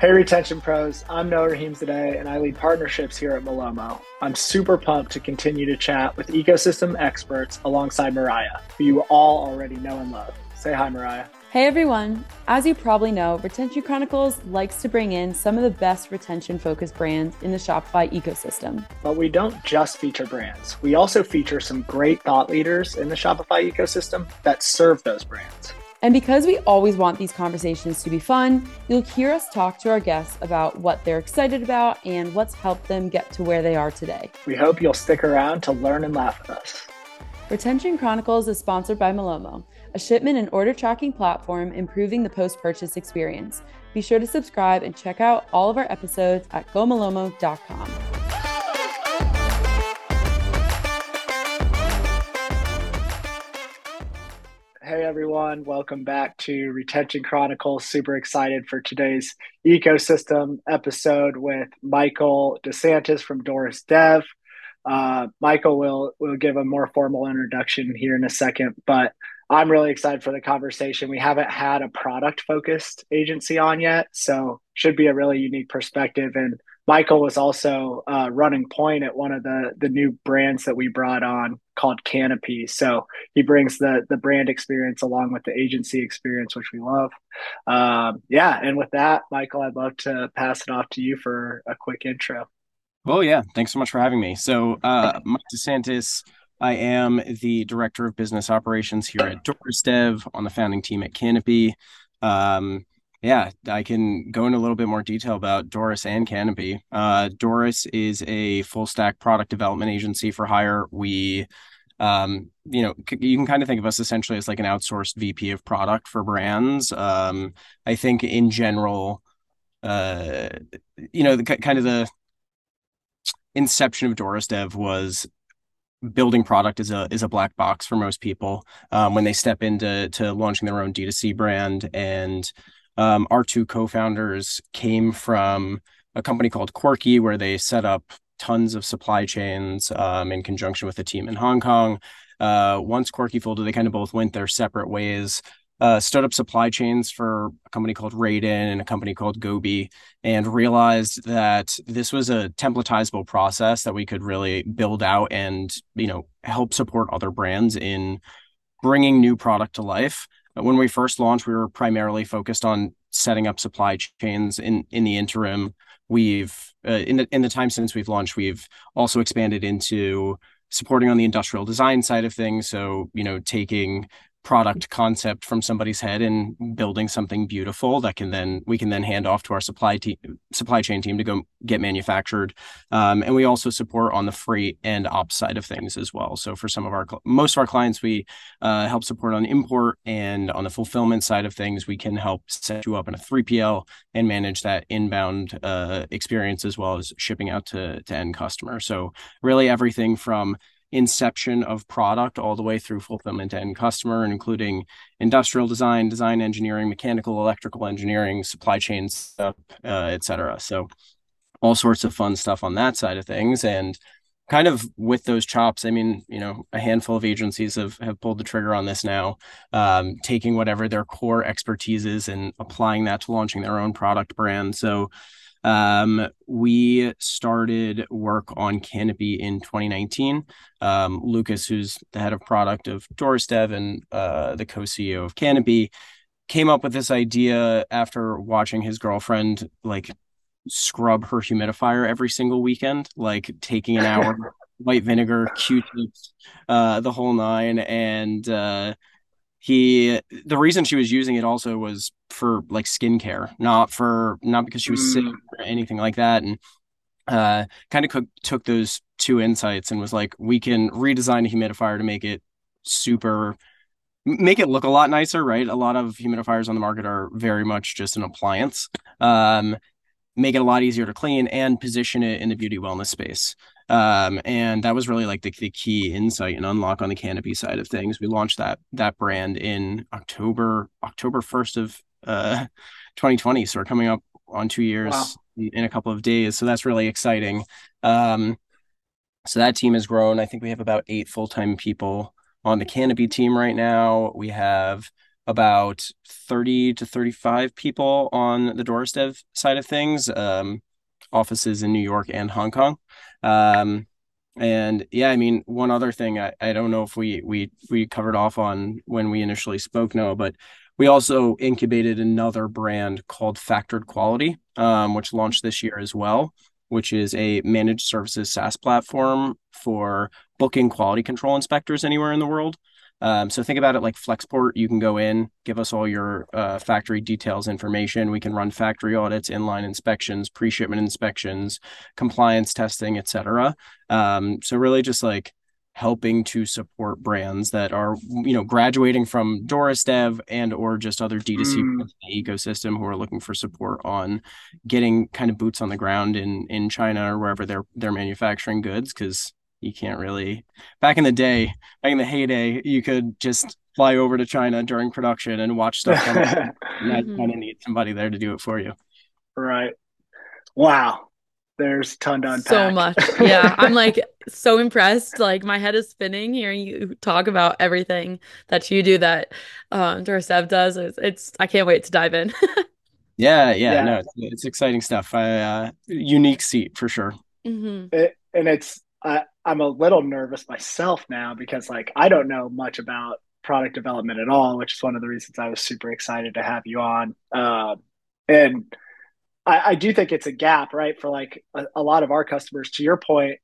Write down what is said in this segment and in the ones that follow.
Hey, Retention Pros. I'm Noah Rahimzadeh, and I lead partnerships here at Malomo. I'm super pumped to continue to chat with ecosystem experts alongside Mariah, who you all already know and love. Say hi, Mariah. Hey everyone! As you probably know, Retention Chronicles likes to bring in some of the best retention focused brands in the Shopify ecosystem. But we don't just feature brands, we also feature some great thought leaders in the Shopify ecosystem that serve those brands. And because we always want these conversations to be fun, you'll hear us talk to our guests about what they're excited about and what's helped them get to where they are today. We hope you'll stick around to learn and laugh with us. Retention Chronicles is sponsored by Malomo, a shipment and order tracking platform improving the post purchase experience. Be sure to subscribe and check out all of our episodes at gomalomo.com. Hey everyone, welcome back to Retention Chronicles. Super excited for today's ecosystem episode with Michael DeSantis from Doris Dev. Uh, Michael will will give a more formal introduction here in a second, but I'm really excited for the conversation. We haven't had a product focused agency on yet, so should be a really unique perspective. And Michael was also uh, running point at one of the the new brands that we brought on called Canopy. So he brings the the brand experience along with the agency experience, which we love. Um, yeah, and with that, Michael, I'd love to pass it off to you for a quick intro. Oh yeah, thanks so much for having me. So, uh, Mike DeSantis, I am the director of business operations here at Doris Dev on the founding team at Canopy. Um, yeah, I can go into a little bit more detail about Doris and Canopy. Uh, Doris is a full stack product development agency for hire. We, um, you know, c- you can kind of think of us essentially as like an outsourced VP of product for brands. Um, I think in general, uh, you know, the kind of the inception of Doris Dev was building product is a is a black box for most people um, when they step into to launching their own D2C brand and um, our two co-founders came from a company called Quirky, where they set up tons of supply chains um, in conjunction with a team in Hong Kong. Uh, once Quirky folded, they kind of both went their separate ways. Uh, stood up supply chains for a company called Raden and a company called Gobi, and realized that this was a templatizable process that we could really build out and you know help support other brands in bringing new product to life when we first launched, we were primarily focused on setting up supply chains. In in the interim, we've uh, in the in the time since we've launched, we've also expanded into supporting on the industrial design side of things. So you know, taking product concept from somebody's head and building something beautiful that can then we can then hand off to our supply team supply chain team to go get manufactured um, and we also support on the freight and ops side of things as well. So for some of our most of our clients we uh, help support on import and on the fulfillment side of things. We can help set you up in a 3pl and manage that inbound uh, experience as well as shipping out to, to end customer so really everything from inception of product all the way through fulfillment end customer, including industrial design, design engineering, mechanical, electrical engineering, supply chain stuff, uh, et cetera. So all sorts of fun stuff on that side of things. And kind of with those chops, I mean, you know, a handful of agencies have, have pulled the trigger on this now, um, taking whatever their core expertise is and applying that to launching their own product brand. So um, we started work on Canopy in 2019. Um, Lucas, who's the head of product of Doris Dev and uh, the co-CEO of Canopy, came up with this idea after watching his girlfriend like scrub her humidifier every single weekend, like taking an hour, white vinegar, Q-tips, uh, the whole nine, and uh, he the reason she was using it also was for like skincare not for not because she was mm. sick or anything like that. And uh kind of took those two insights and was like we can redesign a humidifier to make it super make it look a lot nicer right? A lot of humidifiers on the market are very much just an appliance um make it a lot easier to clean and position it in the beauty wellness space um, and that was really like the, the key insight and unlock on the canopy side of things. We launched that that brand in October October first of uh, 2020. So we're coming up on two years wow. in a couple of days. So that's really exciting. Um, so that team has grown. I think we have about eight full time people on the Canopy team right now. We have about 30 to 35 people on the Doris Dev side of things, um, offices in New York and Hong Kong. Um, and yeah, I mean, one other thing I, I don't know if we we we covered off on when we initially spoke, no, but we also incubated another brand called Factored Quality, um, which launched this year as well, which is a managed services SaaS platform for booking quality control inspectors anywhere in the world. Um, so think about it like Flexport. You can go in, give us all your uh, factory details information. We can run factory audits, inline inspections, pre-shipment inspections, compliance testing, etc. Um, so really, just like helping to support brands that are you know graduating from Doris Dev and or just other D2C mm. ecosystem who are looking for support on getting kind of boots on the ground in in China or wherever they're they're manufacturing goods because you can't really back in the day back in the heyday you could just fly over to china during production and watch stuff come and mm-hmm. kind of need somebody there to do it for you. Right. Wow. There's a ton to unpack. so much. Yeah i'm like so impressed. Like my head is spinning hearing you talk about everything that you do that um Doris does. It's, it's i can't wait to dive in. Yeah, yeah yeah. no it's, it's exciting stuff. I, uh, unique seat for sure. Mm-hmm. it, and it's I, I'm a little nervous myself now because like I don't know much about product development at all, which is one of the reasons I was super excited to have you on. Uh, and I, I, do think it's a gap, right, for like a, a, lot of our customers. To your point,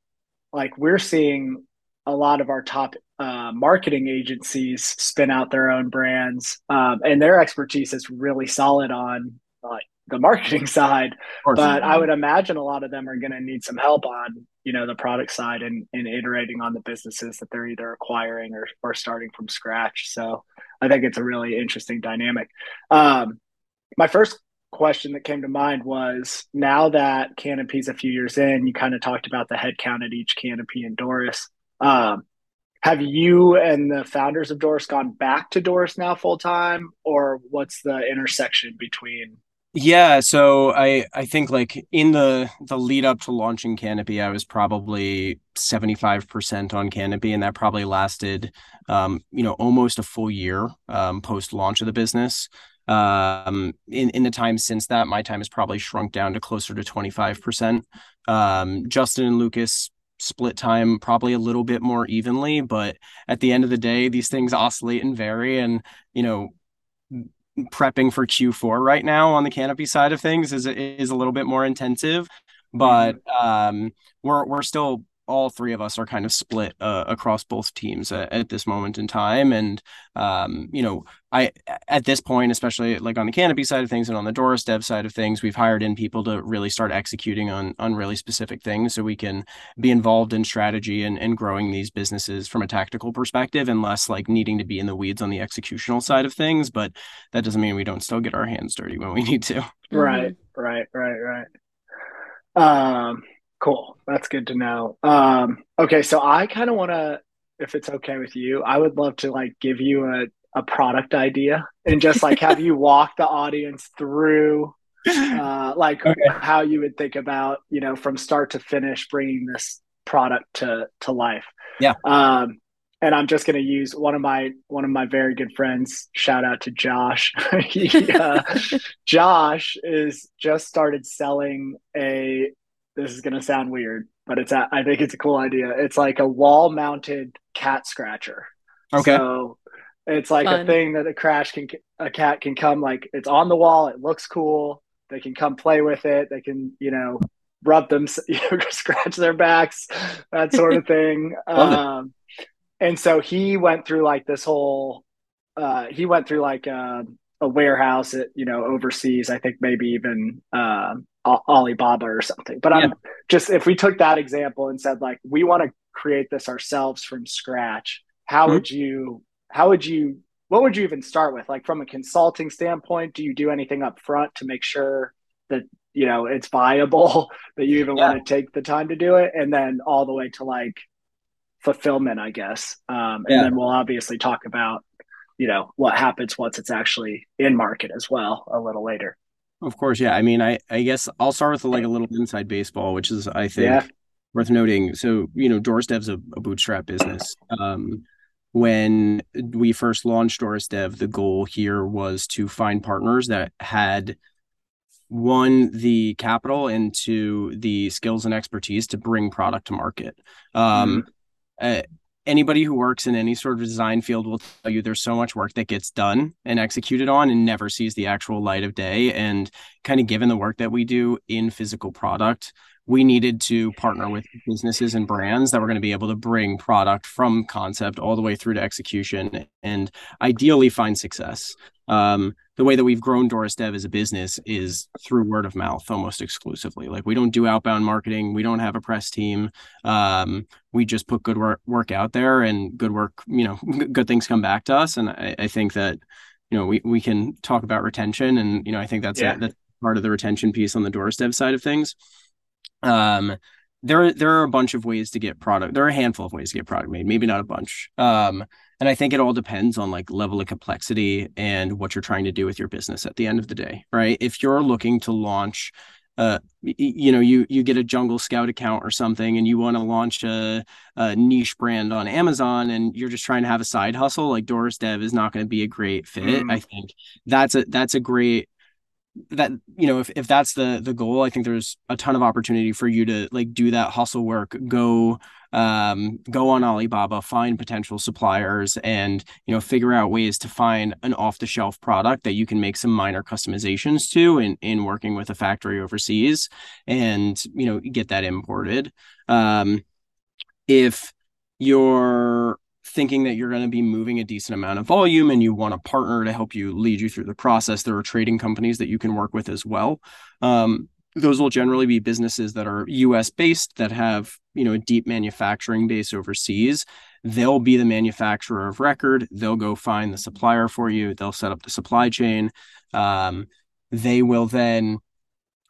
like we're seeing a lot of our top uh, marketing agencies spin out their own brands, um, and their expertise is really solid on like the marketing side. But I would imagine a lot of them are going to need some help on you know the product side and, and iterating on the businesses that they're either acquiring or, or starting from scratch. So i think it's a really interesting dynamic. Um, my first question that came to mind was now that canopy's a few years in you kind of talked about the headcount at each canopy and doris. Um, have you and the founders of doris gone back to doris now full time or what's the intersection between yeah, so I I think like in the the lead up to launching Canopy, I was probably 75% on Canopy and that probably lasted um, you know, almost a full year um, post launch of the business. Um, in in the time since that, my time has probably shrunk down to closer to 25%. Um, Justin and Lucas split time probably a little bit more evenly, but at the end of the day, these things oscillate and vary and you know prepping for Q4 right now on the canopy side of things is is a little bit more intensive, but mm-hmm. um, we're we're still all three of us are kind of split uh, across both teams at, at, this moment in time. And um, you know i at this point especially like on the canopy side of things and on the doris dev side of things we've hired in people to really start executing on on really specific things so we can be involved in strategy and, and growing these businesses from a tactical perspective and less like needing to be in the weeds on the executional side of things. But that doesn't mean we don't still get our hands dirty when we need to. Right. Right. Right. Right. Um Cool. That's good to know. Um, okay, so I kind of want to, if it's okay with you, I would love to like give you a, a product idea and just like have you walk the audience through uh, like okay. how you would think about, you know, from start to finish, bringing this product to to life. Yeah. Um, and I'm just going to use one of my one of my very good friends. Shout out to Josh. he, uh, Josh is just started selling a this is going to sound weird, but it's a, I think it's a cool idea. It's like a wall mounted cat scratcher. Okay. So it's like Fun. a thing that a crash can a cat can come like it's on the wall. It looks cool. They can come play with it. They can you know rub them, you know, scratch their backs, that sort of thing. um, and so he went through like this whole. Uh, he went through like a, uh, a warehouse at you know overseas. I think maybe even. Uh, Alibaba or something. But I'm just if we took that example and said like we want to create this ourselves from scratch, how mm-hmm. would you how would you what would you even start with? Like from a consulting standpoint, do you do anything up front to make sure that you know it's viable that you even yeah. want to take the time to do it and then all the way to like fulfillment, I guess. Um, and yeah. then we'll obviously talk about you know what happens once it's actually in market as well a little later. Of course, yeah. I mean, I I guess I'll start with like a little inside baseball, which is I think yeah. worth noting. So you know, Doris Dev's a, a bootstrap business. Um, when we first launched Doris Dev, the goal here was to find partners that had one the capital and into the skills and expertise to bring product to market. Um, mm-hmm. uh, anybody who works in any sort of design field will tell you there's so much work that gets done and executed on and never sees the actual light of day. And kind of given the work that we do in physical product, we needed to partner with businesses and brands that were going to be able to bring product from concept all the way through to execution and ideally find success. Um, the way that we've grown Doris Dev as a business is through word of mouth almost exclusively. Like we don't do outbound marketing, we don't have a press team. Um, we just put good work, work out there, and good work, you know, good things come back to us. And I, I think that you know we we can talk about retention, and you know I think that's yeah. a, that's part of the retention piece on the Doris Dev side of things. Um, there there are a bunch of ways to get product. There are a handful of ways to get product made, maybe not a bunch. Um, and I think it all depends on like level of complexity and what you're trying to do with your business at the end of the day, right? If you're looking to launch uh, you know, you you get a Jungle Scout account or something, and you want to launch a, a, niche brand on Amazon, and you're just trying to have a side hustle. Like Doris Dev is not going to be a great fit. Mm. I think that's a that's a great that you know if, if that's the the goal i think there's a ton of opportunity for you to like do that hustle work go um, go on alibaba find potential suppliers and you know figure out ways to find an off the shelf product that you can make some minor customizations to in in working with a factory overseas and you know get that imported. Um, if you're thinking that you're going to be moving a decent amount of volume and you want a partner to help you lead you through the process, there are trading companies that you can work with as well. Um, those will generally be businesses that are US based that have you know a deep manufacturing base overseas. They'll be the manufacturer of record. They'll go find the supplier for you. They'll set up the supply chain. Um, they will then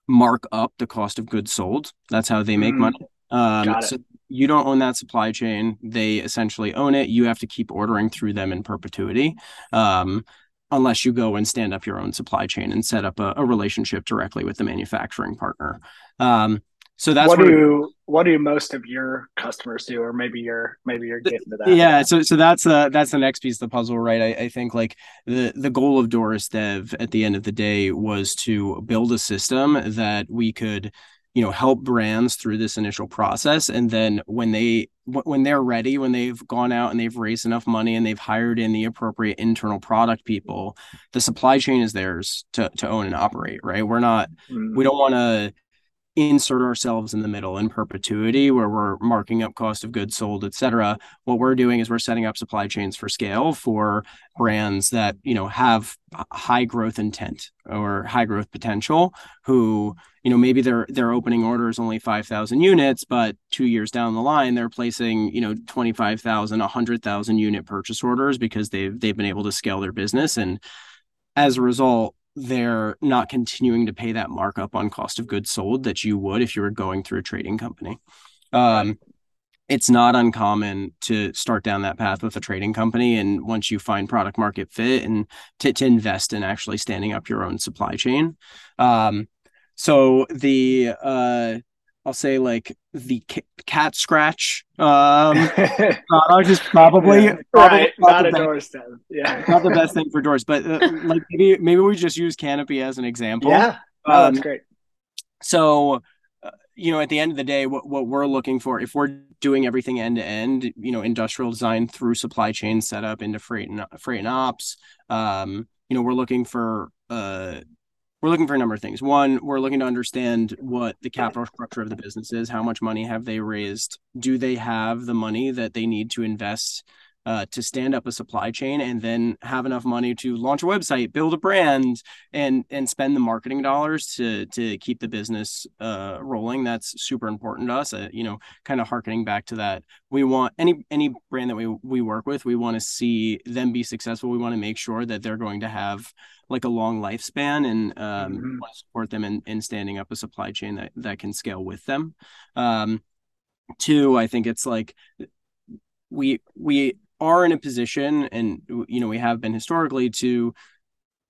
mark up the cost of goods sold. That's how they make mm, money. Um, so you don't own that supply chain. They essentially own it. You have to keep ordering through them in perpetuity um, unless you go and stand up your own supply chain and set up a, a relationship directly with the manufacturing partner. Um, so that's what do you what do most of your customers do or maybe you're maybe you're getting to that? yeah so so that's uh that's the next piece of the puzzle right? I, I think like the the goal of doris dev at the end of the day was to build a system that we could you know help brands through this initial process and then when they when they're ready when they've gone out and they've raised enough money and they've hired in the appropriate internal product people the supply chain is theirs to to own and operate right we're not mm-hmm. we don't want to insert ourselves in the middle in perpetuity where we're marking up cost of goods sold et cetera. What we're doing is we're setting up supply chains for scale for brands that you know have high growth intent or high growth potential who you know maybe their their opening order is only 5000 units but 2 years down the line they're placing you know 25000 100000 unit purchase orders because they've they've been able to scale their business. And as a result they're not continuing to pay that markup on cost of goods sold that you would if you were going through a trading company. Um, it's not uncommon to start down that path with a trading company and once you find product market fit and to, to invest in actually standing up your own supply chain um, so the uh, I'll say like the cat scratch um product is probably, yeah, probably right. not, not a Doris Dev. Yeah, not the best thing for doors, but uh, like maybe maybe we just use Canopy as an example. Yeah, oh, um, that's great. So, uh, you know, at the end of the day, what what we're looking for, if we're doing everything end to end, you know, industrial design through supply chain setup into freight and freight and ops, um, you know, we're looking for uh we're looking for a number of things. One, we're looking to understand what the capital structure of the business is. How much money have they raised? Do they have the money that they need to invest uh, to stand up a supply chain and then have enough money to launch a website, build a brand, and and spend the marketing dollars to to keep the business uh, rolling. That's super important to us. Uh, you know, kind of harkening back to that, we want any any brand that we we work with, we want to see them be successful. We want to make sure that they're going to have like a long lifespan and um, mm-hmm. support them in, in standing up a supply chain that that can scale with them. Um, two, I think it's like we we are in a position and you know we have been historically to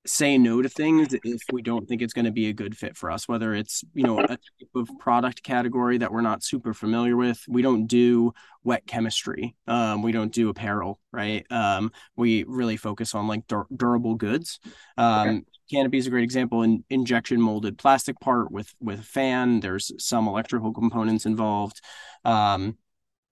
say no to things if we don't think it's going to be a good fit for us whether it's you know a type of product category that we're not super familiar with. We don't do wet chemistry um, we don't do apparel right? Um, we really focus on like dur- durable goods. Um, okay. canopy is a great example in injection molded plastic part with with fan. There's some electrical components involved. Um,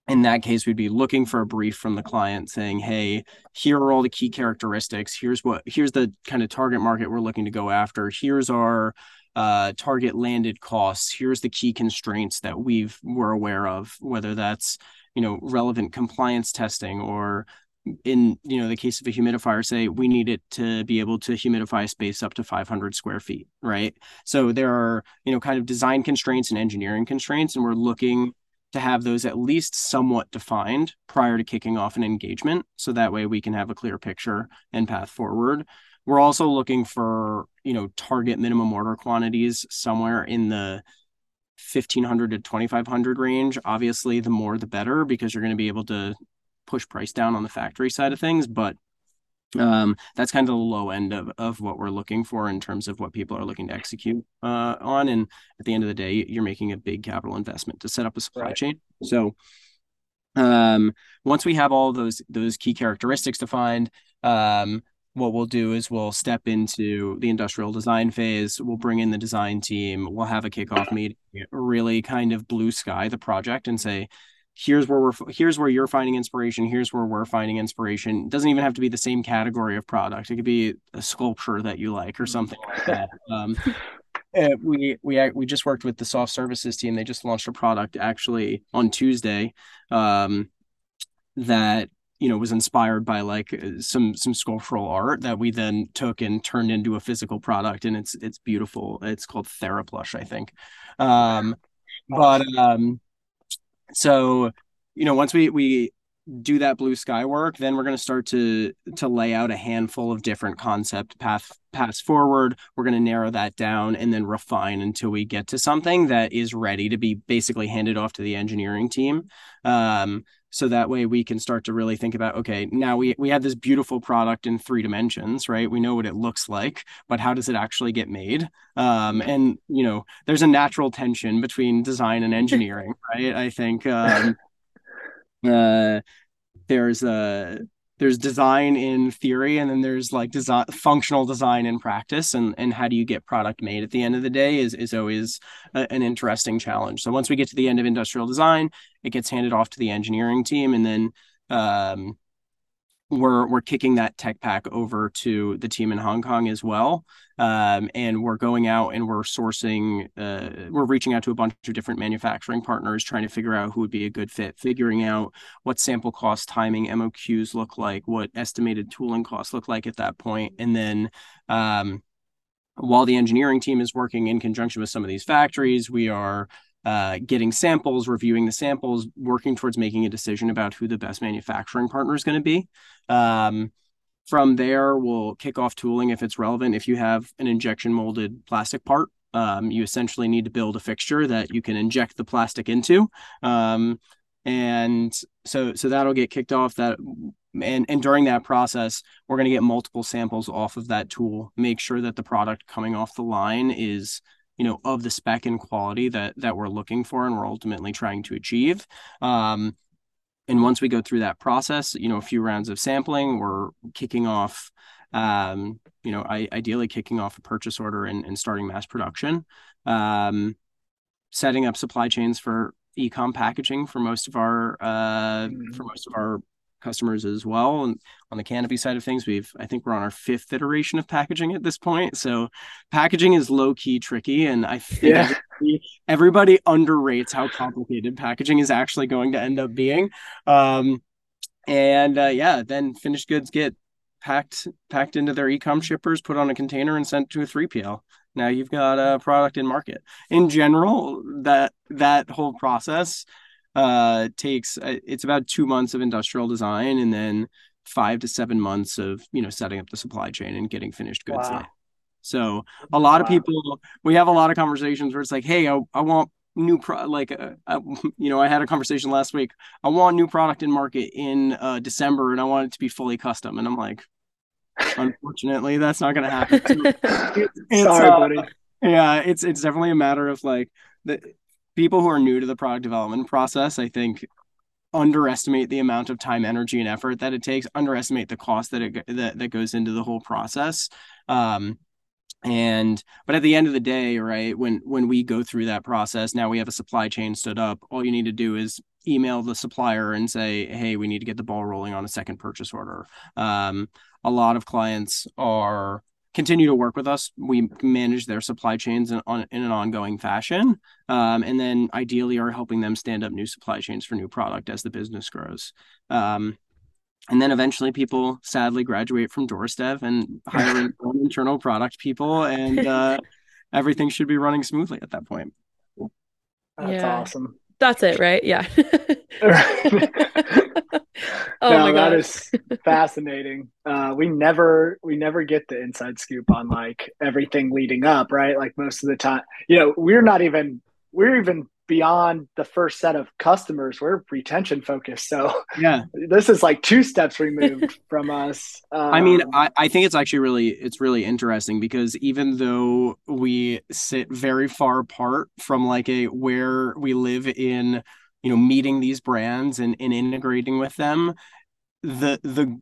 in that case we'd be looking for a brief from the client saying hey here are all the key characteristics. Here's what here's the kind of target market we're looking to go after. Here's our uh, target landed costs. Here's the key constraints that we've we're aware of whether that's you know relevant compliance testing or in you know the case of a humidifier say we need it to be able to humidify space up to 500 square feet right? So there are you know kind of design constraints and engineering constraints and we're looking to have those at least somewhat defined prior to kicking off an engagement so that way we can have a clear picture and path forward. We're also looking for you know target minimum order quantities somewhere in the 1500 to 2500 range. Obviously the more the better because you're going to be able to push price down on the factory side of things but um, that's kind of the low end of, of what we're looking for in terms of what people are looking to execute uh, on. And at the end of the day, you're making a big capital investment to set up a supply right. chain. So um, once we have all those those key characteristics defined, um, what we'll do is we'll step into the industrial design phase. We'll bring in the design team. We'll have a kickoff meeting, really kind of blue sky the project and say, here's where we're here's where you're finding inspiration here's where we're finding inspiration. It doesn't even have to be the same category of product. It could be a sculpture that you like or something like that. Um, we we we just worked with the soft services team. They just launched a product actually on tuesday um, that you know was inspired by like uh, some some sculptural art that we then took and turned into a physical product and it's it's beautiful. It's called theraplush i think. Um, but um so you know once we we do that blue sky work then we're going to start to to lay out a handful of different concept path paths forward. We're going to narrow that down and then refine until we get to something that is ready to be basically handed off to the engineering team. Um, so that way we can start to really think about okay now we we have this beautiful product in three dimensions right? We know what it looks like but how does it actually get made? Um, and you know there's a natural tension between design and engineering right? I think um, uh, there's a there's design in theory and then there's like design functional design in practice and and how do you get product made at the end of the day is is always a, an interesting challenge. So once we get to the end of industrial design it gets handed off to the engineering team and then um, we're we're kicking that tech pack over to the team in Hong Kong as well, um, and we're going out and we're sourcing. Uh, we're reaching out to a bunch of different manufacturing partners, trying to figure out who would be a good fit, figuring out what sample cost, timing, MOQs look like, what estimated tooling costs look like at that point, and then. Um, while the engineering team is working in conjunction with some of these factories, we are uh, getting samples, reviewing the samples, working towards making a decision about who the best manufacturing partner is going to be. Um, from there, we'll kick off tooling if it's relevant. If you have an injection molded plastic part, um, you essentially need to build a fixture that you can inject the plastic into. Um, and so so that'll get kicked off that and and during that process we're going to get multiple samples off of that tool make sure that the product coming off the line is you know of the spec and quality that that we're looking for and we're ultimately trying to achieve um, and once we go through that process you know a few rounds of sampling we're kicking off um, you know I, ideally kicking off a purchase order and, and starting mass production um, setting up supply chains for e-com packaging for most of our uh, mm-hmm. for most of our customers as well. And on the canopy side of things, we've I think we're on our fifth iteration of packaging at this point. So packaging is low key tricky, and I think yeah. everybody, underrates how complicated packaging is actually going to end up being. Um, and uh, yeah, then finished goods get packed packed into their e-com shippers, put on a container, and sent to a 3PL. Now you've got a product in market. In general, that that whole process uh, takes uh, it's about two months of industrial design and then five to seven months of you know setting up the supply chain and getting finished goods. Wow. So a lot wow. of people, we have a lot of conversations where it's like, hey, I, I want new pro like uh, I, you know i had a conversation last week i want new product in market in uh, december and i want it to be fully custom and i'm like unfortunately, that's not going to happen. Sorry, uh, buddy. Yeah, it's it's definitely a matter of like the people who are new to the product development process. I think underestimate the amount of time, energy, and effort that it takes. Underestimate the cost that it that that goes into the whole process. Um, and but at the end of the day right when when we go through that process now we have a supply chain stood up all you need to do is email the supplier and say hey we need to get the ball rolling on a second purchase order um, a lot of clients are continue to work with us we manage their supply chains in, on, in an ongoing fashion um, and then ideally are helping them stand up new supply chains for new product as the business grows. Um, and then eventually people sadly graduate from DorisDev and hire internal product people and uh, everything should be running smoothly at that point. That's yeah. awesome. That's it right? Yeah oh no, my God. that is fascinating. Uh, we never we never get the inside scoop on like everything leading up right? Like most of the time you know we're not even we're even beyond the first set of customers. We're retention focused. So yeah. this is like two steps removed from us. Um, i mean um, I, I think it's actually really it's really interesting because even though we sit very far apart from like a where we live in you know meeting these brands and, and integrating with them the the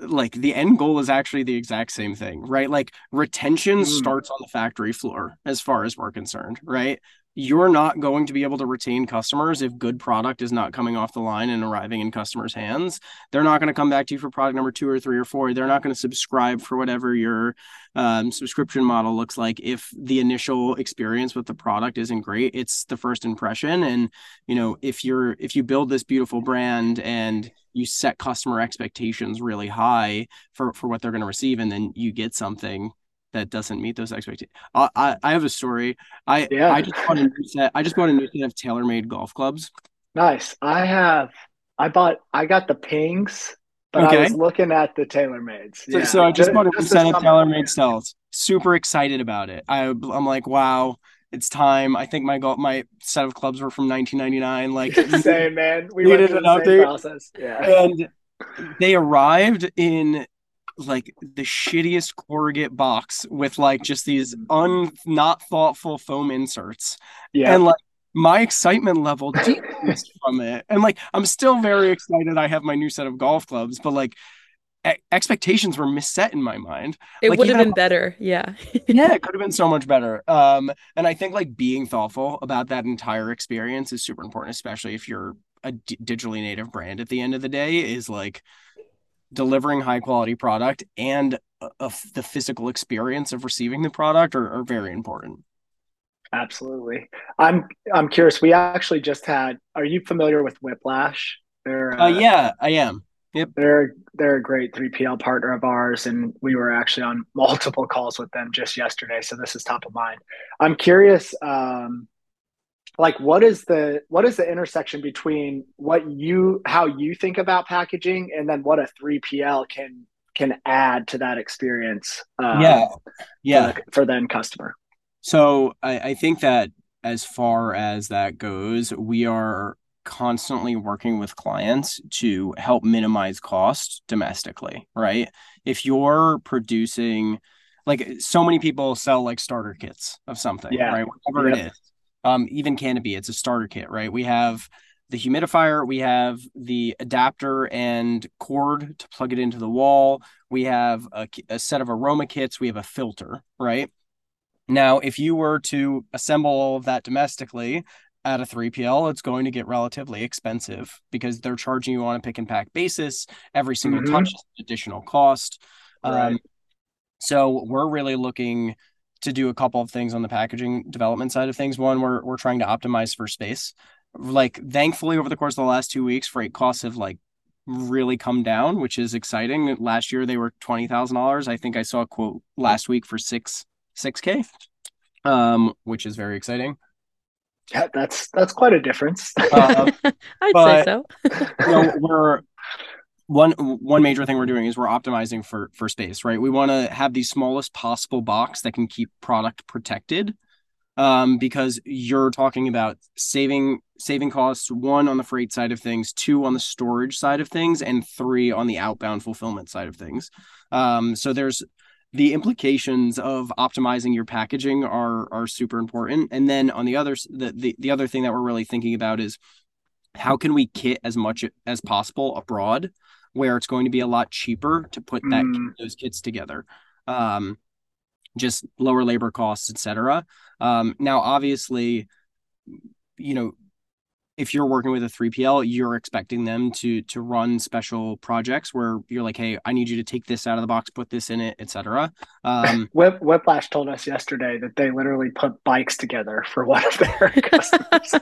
like the end goal is actually the exact same thing, right? Like retention mm. starts on the factory floor as far as we're concerned, right? You're not going to be able to retain customers if good product is not coming off the line and arriving in customers' hands. They're not going to come back to you for product number two or three or four. They're not going to subscribe for whatever your um, subscription model looks like if the initial experience with the product isn't great. It's the first impression, and you know if you're if you build this beautiful brand and you set customer expectations really high for for what they're going to receive, and then you get something that doesn't meet those expectations. I, I, I have a story. I yeah. I just bought a new set. I just bought a new set of TaylorMade golf clubs. Nice. I have. I bought. I got the pings, but okay. I was looking at the TaylorMades. Yeah. So, so I just, bought a set of TaylorMade styles. Super excited about it. I I'm like, wow. It's time. I think my golf, my set of clubs were from 1999. Like, same man. We needed an update. Process. Yeah. And they arrived in like the shittiest corrugate box with like just these un not thoughtful foam inserts. Yeah. And like my excitement level decreased from it. And like I'm still very excited I have my new set of golf clubs, but like e- expectations were misset in my mind. It like, would have been if, better. Yeah. yeah, it could have been so much better. Um and I think like being thoughtful about that entire experience is super important especially if you're a d- digitally native brand at the end of the day is like delivering high quality product and the physical experience of receiving the product are, are very important. Absolutely. I'm I'm curious. We actually just had. Are you familiar with Whiplash? They're uh, uh, yeah, I am. Yep. They're they're a great 3PL partner of ours, and we were actually on multiple calls with them just yesterday. So this is top of mind. I'm curious. Um, like what is the what is the intersection between what you how you think about packaging and then what a 3pl can can add to that experience um, yeah. Yeah. for the, for the end customer? So I, I think that as far as that goes we are constantly working with clients to help minimize cost domestically right? If you're producing like so many people sell like starter kits of something yeah. right? Whatever yep. it is um, even Canopy, it's a starter kit, right? We have the humidifier, we have the adapter and cord to plug it into the wall. We have a, a set of aroma kits. We have a filter, right? Now, if you were to assemble all of that domestically at a 3PL, it's going to get relatively expensive because they're charging you on a pick and pack basis. Every single mm-hmm. touch is an additional cost. Right. Um, so we're really looking to do a couple of things on the packaging development side of things. One, we're we're trying to optimize for space. Like thankfully over the course of the last two weeks, freight costs have like really come down, which is exciting. Last year they were twenty thousand dollars. I think I saw a quote last week for six six K. Um, which is very exciting. Yeah, that's that's quite a difference. uh, I'd but, say so. you know, we're one one major thing we're doing is we're optimizing for for space right we want to have the smallest possible box that can keep product protected um, because you're talking about saving saving costs one on the freight side of things, two on the storage side of things, and three on the outbound fulfillment side of things. Um, so there's the implications of optimizing your packaging are are super important. And then on the other the, the the other thing that we're really thinking about is how can we kit as much as possible abroad where it's going to be a lot cheaper to put that mm. those kits together. Um, just lower labor costs, etc. Um, now, obviously, you know, if you're working with a 3PL, you're expecting them to to run special projects where you're like, hey, I need you to take this out of the box, put this in it, etc. Um, Whip, Whiplash told us yesterday that they literally put bikes together for one of their customers.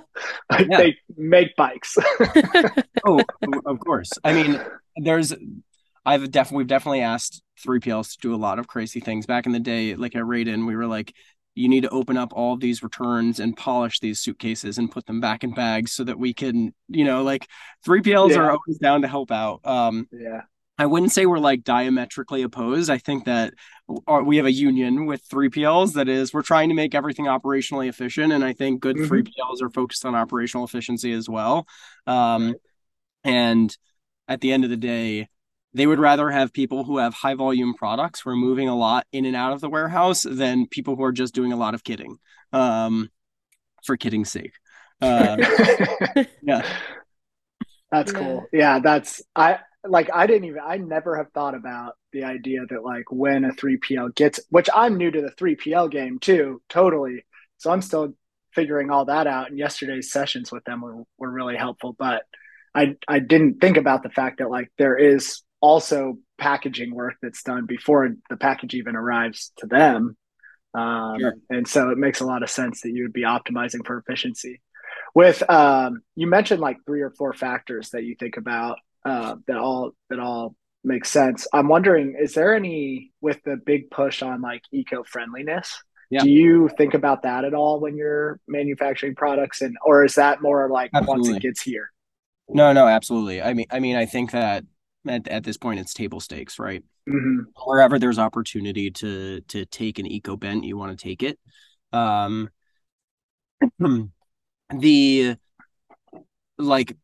like yeah. they make bikes. oh, of course. I mean, there's I've definitely we've definitely asked 3PLs to do a lot of crazy things. Back in the day, like at Raden, we were like, you need to open up all of these returns and polish these suitcases and put them back in bags so that we can, you know, like 3PLs yeah. are always down to help out. Um, yeah. I wouldn't say we're like diametrically opposed. I think that we have a union with 3PLs that is we're trying to make everything operationally efficient and I think good mm-hmm. 3PLs are focused on operational efficiency as well. Um, right. and at the end of the day, they would rather have people who have high volume products who are moving a lot in and out of the warehouse than people who are just doing a lot of kitting um, for kitting's sake. Uh, yeah. That's cool. Yeah. That's i like i didn't even i never have thought about the idea that like when a 3pl gets which i'm new to the 3pl game too totally. So i'm still figuring all that out and yesterday's sessions with them were, were really helpful but I I didn't think about the fact that like there is also packaging work that's done before the package even arrives to them. Um, sure. And so it makes a lot of sense that you would be optimizing for efficiency. With um, you mentioned like three or four factors that you think about uh, that all that all make sense. I'm wondering, is there any with the big push on like eco friendliness? Yeah. Do you think about that at all when you're manufacturing products, and or is that more like absolutely. once it gets here? No, no, absolutely. I mean, I mean, I think that at, at this point it's table stakes right? Mm-hmm. wherever there's opportunity to to take an eco bent you want to take it. Um the like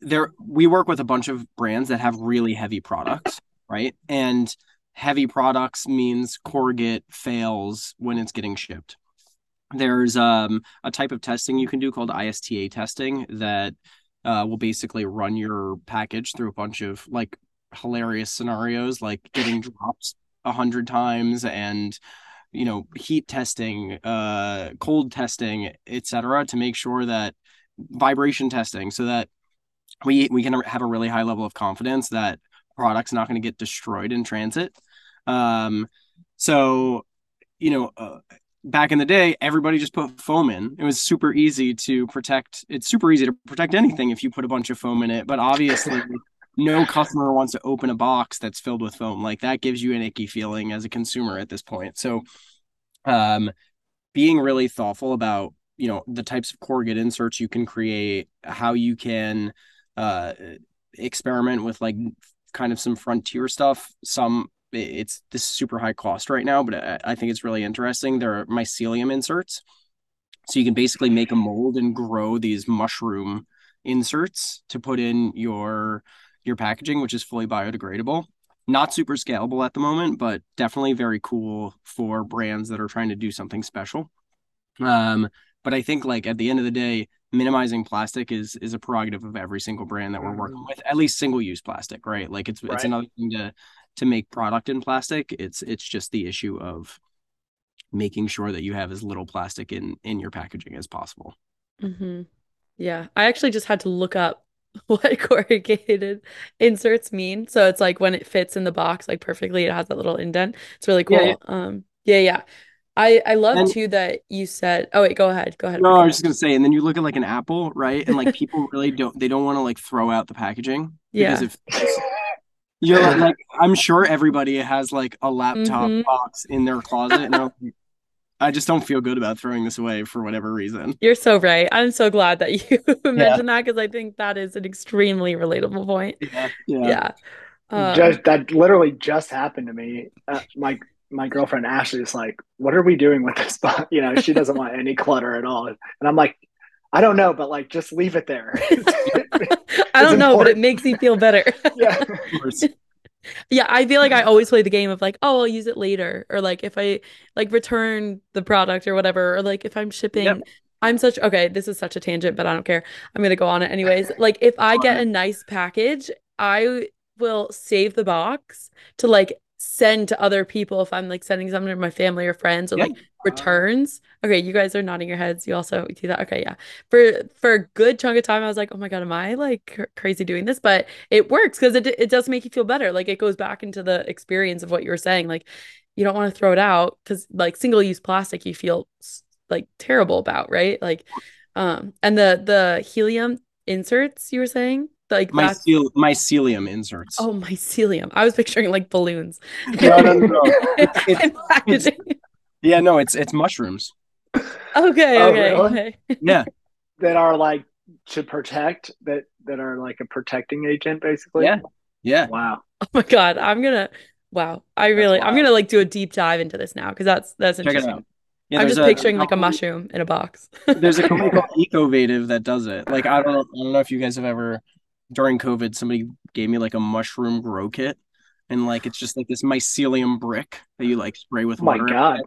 there we work with a bunch of brands that have really heavy products right? And heavy products means corrugate fails when it's getting shipped. There's um, a type of testing you can do called ISTA testing that uh, will basically run your package through a bunch of like hilarious scenarios, like getting drops a hundred times and you know heat testing, uh, cold testing, etc., to make sure that vibration testing, so that we we can have a really high level of confidence that product's not going to get destroyed in transit. Um, so you know, uh, back in the day, everybody just put foam in. It was super easy to protect. It's super easy to protect anything if you put a bunch of foam in it. But obviously, no customer wants to open a box that's filled with foam. Like that gives you an icky feeling as a consumer at this point. So, um, being really thoughtful about you know the types of corrugate inserts you can create, how you can uh, experiment with like kind of some frontier stuff. Some it's this super high cost right now, but I, I think it's really interesting. There are mycelium inserts. So you can basically make a mold and grow these mushroom inserts to put in your your packaging, which is fully biodegradable. Not super scalable at the moment, but definitely very cool for brands that are trying to do something special. Um, but I think like at the end of the day, minimizing plastic is is a prerogative of every single brand that we're working mm-hmm. with. At least single use plastic, right? Like it's right. it's another thing to to make product in plastic. It's it's just the issue of making sure that you have as little plastic in in your packaging as possible. Mm-hmm. Yeah, I actually just had to look up what corrugated inserts mean. So it's like when it fits in the box like perfectly, it has that little indent. It's really cool. Yeah, yeah. Um, yeah, yeah. I I love and, too that you said. Oh wait, go ahead. Go ahead. No, I was just gonna say, and then you look at like an apple, right? And like people really don't they don't want to like throw out the packaging because yeah. if you're like, I'm sure everybody has like a laptop mm-hmm. box in their closet. And I just don't feel good about throwing this away for whatever reason. You're so right. I'm so glad that you mentioned yeah. that because I think that is an extremely relatable point. Yeah. Yeah. yeah. Um, just that literally just happened to me. Uh, my my girlfriend Ashley is like, "What are we doing with this?" box?" You know, she doesn't want any clutter at all, and I'm like, "I don't know, but like, just leave it there." I don't know, but it makes me feel better. yeah. yeah, I feel like I always play the game of like, oh, I'll use it later, or like if I like return the product or whatever, or like if I'm shipping. Yep. I'm such okay, this is such a tangent, but I don't care. I'm gonna go on it anyways. Like if I get a nice package, I will save the box to like send to other people if I'm like sending something to my family or friends or yeah. like returns. Okay, you guys are nodding your heads. You also do that. Okay, yeah. For for a good chunk of time, I was like, oh my god, am I like cr- crazy doing this? But it works because it it does make you feel better. Like it goes back into the experience of what you were saying. Like you don't want to throw it out because like single use plastic, you feel like terrible about, right? Like, um, and the the mycelium inserts you were saying like Mycel- mycelium inserts. Oh, mycelium. I was picturing like balloons. no, no, no. It, it's, yeah, no, it's it's mushrooms. Okay, oh, okay, really? okay. Yeah. that are like to protect that that are like a protecting agent basically. Yeah. Yeah. Wow. Oh my god, I'm going to wow. I really I'm going to like do a deep dive into this now cuz that's that's interesting. Yeah, I'm just a, picturing a like a mushroom in a box. there's a company called Ecovative that does it. Like I don't I don't know if you guys have ever during COVID, somebody gave me like a mushroom grow kit, and like it's just like this mycelium brick that you like spray with water. My God.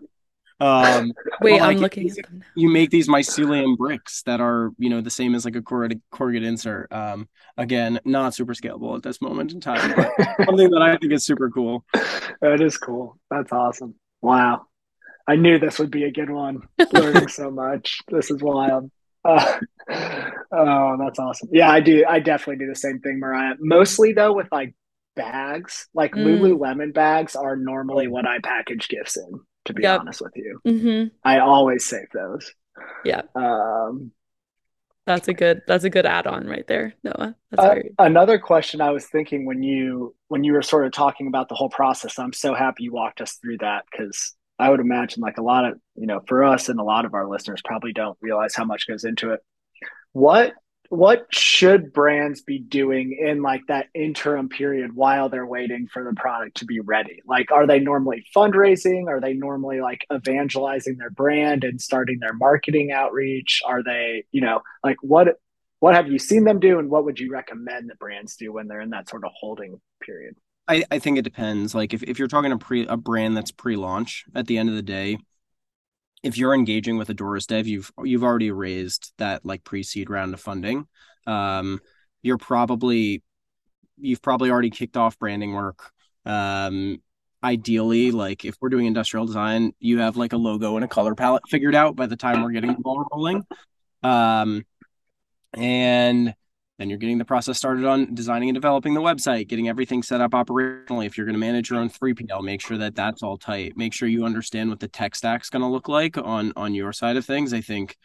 Um, Wait, I'm looking. You make these mycelium bricks that are, you know, the same as like a corrugate, corrugate insert. Um, again, not super scalable at this moment in time, but something that I think is super cool. That is cool. That's awesome. Wow. I knew this would be a good one. Learning so much. This is wild. Uh, oh, that's awesome. Yeah, I do. I definitely do the same thing, Mariah. Mostly though with like bags, like mm. Lululemon bags are normally what I package gifts in. To be yep. honest with you, mm-hmm. I always save those. Yeah. Um, that's a good. That's a good add-on right there, Noah. Uh. Another question I was thinking when you when you were sort of talking about the whole process. I'm so happy you walked us through that because I would imagine like a lot of, you know, for us and a lot of our listeners probably don't realize how much goes into it. What what should brands be doing in like that interim period while they're waiting for the product to be ready? Like are they normally fundraising? Are they normally like evangelizing their brand and starting their marketing outreach? Are they, you know, like what what have you seen them do and what would you recommend that brands do when they're in that sort of holding period? I, I think it depends. Like if, if you're talking a pre a brand that's pre-launch at the end of the day, if you're engaging with a Doris Dev, you've you've already raised that like pre-seed round of funding. Um, you're probably you've probably already kicked off branding work. Um, ideally, like if we're doing industrial design, you have like a logo and a color palette figured out by the time we're getting the ball rolling. Um, and then you're getting the process started on designing and developing the website, getting everything set up operationally. If you're going to manage your own 3PL, make sure that that's all tight. Make sure you understand what the tech stack's going to look like on on your side of things. I think,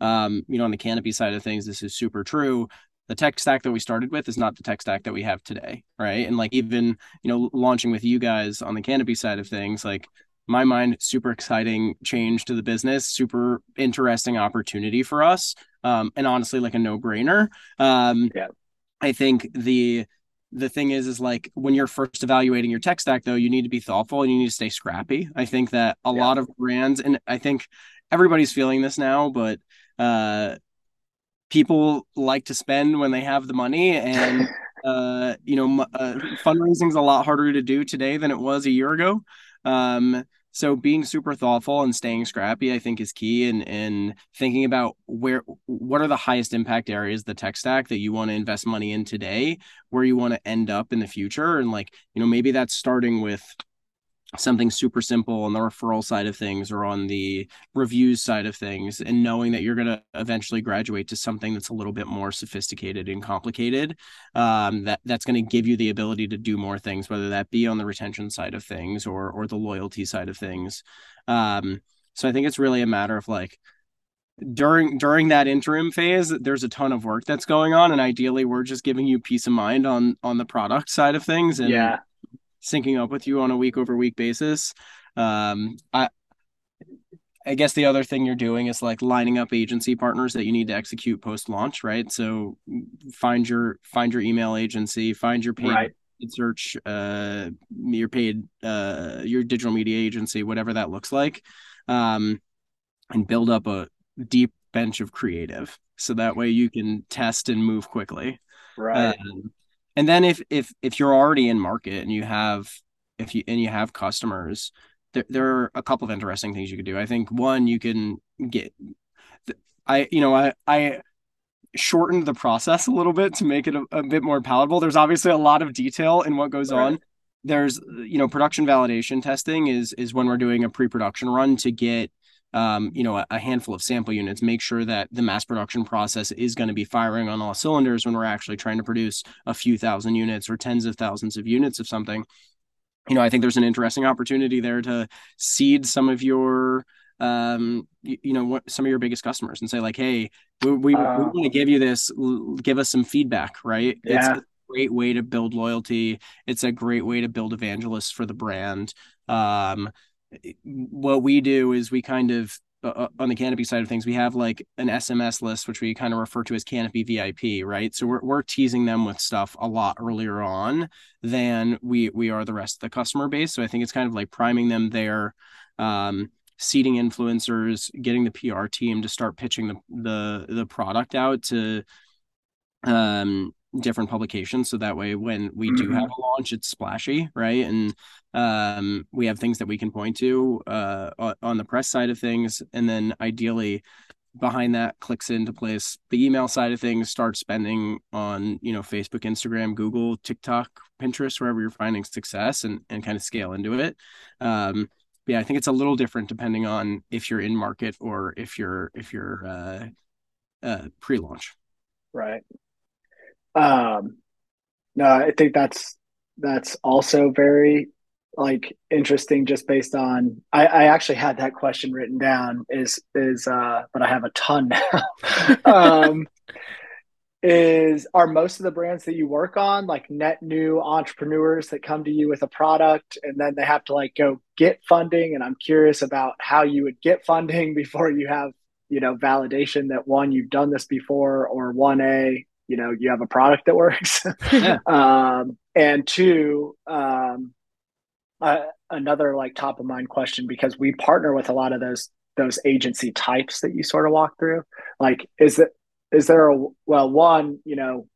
um, you know, on the Canopy side of things, this is super true. The tech stack that we started with is not the tech stack that we have today, right? And like even you know, launching with you guys on the Canopy side of things, like my mind super exciting change to the business super interesting opportunity for us um, and honestly like a no-brainer um, yeah. i think the the thing is is like when you're first evaluating your tech stack though you need to be thoughtful and you need to stay scrappy i think that a yeah. lot of brands and i think everybody's feeling this now but uh people like to spend when they have the money and uh you know uh, fundraising is a lot harder to do today than it was a year ago um, so being super thoughtful and staying scrappy, I think, is key. And and thinking about where what are the highest impact areas the tech stack that you want to invest money in today, where you want to end up in the future, and like you know maybe that's starting with something super simple on the referral side of things or on the reviews side of things and knowing that you're going to eventually graduate to something that's a little bit more sophisticated and complicated um, that that's going to give you the ability to do more things whether that be on the retention side of things or or the loyalty side of things. Um, so i think it's really a matter of like during during that interim phase there's a ton of work that's going on and ideally we're just giving you peace of mind on on the product side of things and yeah syncing up with you on a week over week basis. Um, I I guess the other thing you're doing is like lining up agency partners that you need to execute post launch, right? So find your find your email agency, find your paid right. search, uh, your paid, uh, your digital media agency, whatever that looks like, um, and build up a deep bench of creative, so that way you can test and move quickly. Right. Um, and then if if if you're already in market and you have if you and you have customers, there there are a couple of interesting things you could do. I think one you can get, I you know I I shortened the process a little bit to make it a, a, bit more palatable. There's obviously a lot of detail in what goes right. on. There's you know production validation testing is is when we're doing a pre-production run to get um, you know a, a, handful of sample units, make sure that the mass production process is going to be firing on all cylinders when we're actually trying to produce a few thousand units or tens of thousands of units of something. You know, I think there's an interesting opportunity there to seed some of your um you, you know what some of your biggest customers and say like hey we, we, uh, we want to give you this give us some feedback right yeah. it's a great way to build loyalty it's a great way to build evangelists for the brand um what we do is we kind of uh, uh on the canopy side of things we have like an sms list which we kind of refer to as canopy vip right? So we're, we're teasing them with stuff a lot earlier on than we we are the rest of the customer base. So i think it's kind of like priming them there um seeding influencers, getting the PR team to start pitching the the the product out to um different publications so that way when we do have mm-hmm. a launch it's splashy right and um we have things that we can point to uh on the press side of things and then ideally behind that clicks into place the email side of things start spending on you know facebook instagram google tiktok pinterest wherever you're finding success and and kind of scale into it um yeah, I think it's a little different depending on if you're in market or if you're if you're uh, uh, pre-launch. Right. Um, no, I think that's that's also very like interesting just based on I, I actually had that question written down is is uh but I have a ton now. um is are most of the brands that you work on like net new entrepreneurs that come to you with a product and then they have to like go get funding and i'm curious about how you would get funding before you have you know validation that one you've done this before or one a you know you have a product that works. Yeah. um, and two um, uh, another like top of mind question because we partner with a lot of those those agency types that you sort of walk through. Like is it is there a well one you know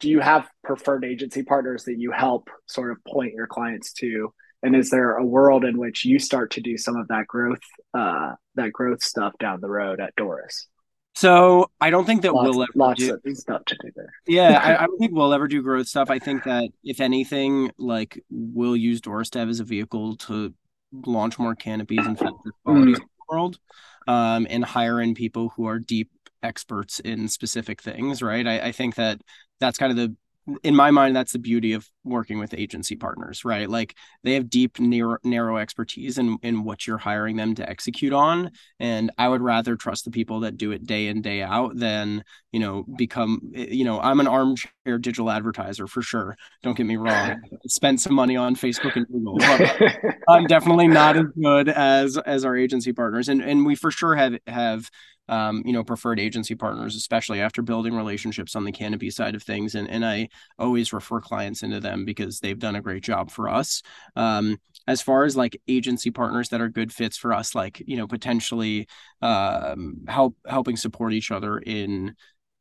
do you have preferred agency partners that you help sort of point your clients to? And is there a world in which you start to do some of that growth uh, that growth stuff down the road at doris so I don't think that lots, we'll ever lots do, of stuff to do there. yeah, I, I, don't think we'll ever do growth stuff. I think that if anything, like we'll use Doris Dev as a vehicle to launch more canopies and qualities mm. in the world, um, and hire in people who are deep experts in specific things, right? I, I think that that's kind of the in my mind that's the beauty of working with agency partners right? Like they have deep narrow, narrow expertise in in what you're hiring them to execute on. And i would rather trust the people that do it day in day out than you know become you know i'm an armchair digital advertiser for sure. Don't get me wrong. Spend some money on facebook and google i'm definitely not as good as as our agency partners. And and we for sure have have um, you know, preferred agency partners, especially after building relationships on the canopy side of things. And, and I always refer clients into them because they've done a great job for us. Um, as far as like agency partners that are good fits for us, like, you know, potentially um, help helping support each other in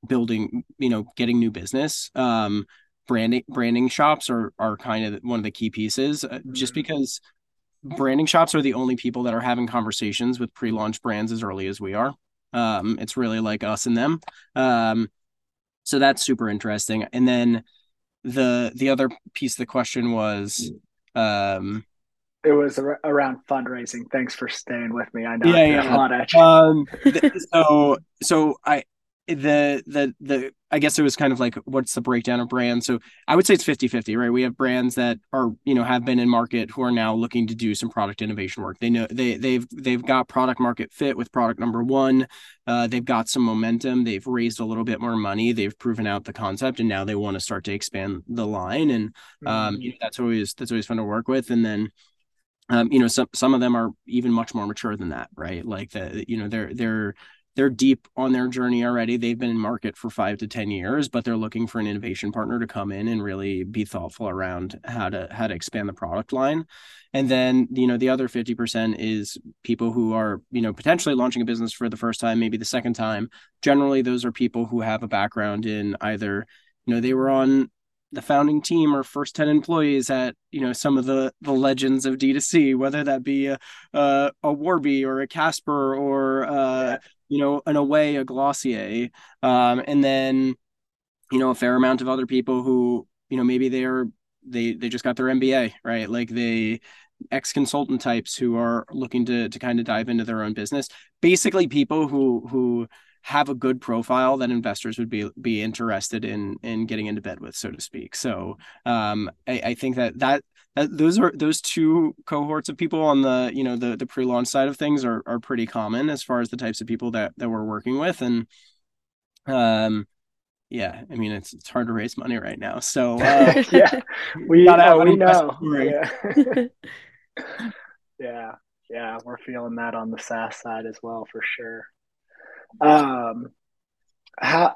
building, you know, getting new business. Um, branding branding shops are are kind of one of the key pieces uh, just mm-hmm. because branding shops are the only people that are having conversations with pre-launch brands as early as we are um, it's really like us and them. Um, so that's super interesting. And then the the other piece of the question was um it was ar- around fundraising. Thanks for staying with me. I know yeah, yeah. Um, so so I the the the I guess it was kind of like what's the breakdown of brands. So I would say it's 50-50, right? We have brands that are, you know, have been in market who are now looking to do some product innovation work. They know they they've they've got product market fit with product number one. Uh, they've got some momentum. They've raised a little bit more money. They've proven out the concept, and now they want to start to expand the line. And um, mm-hmm. you know, that's always that's always fun to work with. And then um, you know, some some of them are even much more mature than that, right? Like the, you know, they're they're they're deep on their journey already. They've been in market for five to 10 years, but they're looking for an innovation partner to come in and really be thoughtful around how to how to expand the product line. And then, you know, the other 50% is people who are, you know, potentially launching a business for the first time, maybe the second time. Generally, those are people who have a background in either, you know, they were on the founding team or first 10 employees at you know some of the the legends of d2c whether that be a a, a warby or a casper or uh yeah. You know an away a glossier um and then you know a fair amount of other people who you know maybe they're they they just got their mba right like they ex consultant types who are looking to to kind of dive into their own business basically people who who have a good profile that investors would be be interested in in getting into bed with, so to speak. So um, I, I think that that those are those two cohorts of people on the you know the the pre-launch side of things are are pretty common as far as the types of people that that we're working with. And um yeah i mean it's it's hard to raise money right now. So uh, yeah. We, uh, we know. yeah. yeah. Yeah we're feeling that on the saas side as well for sure. Um, how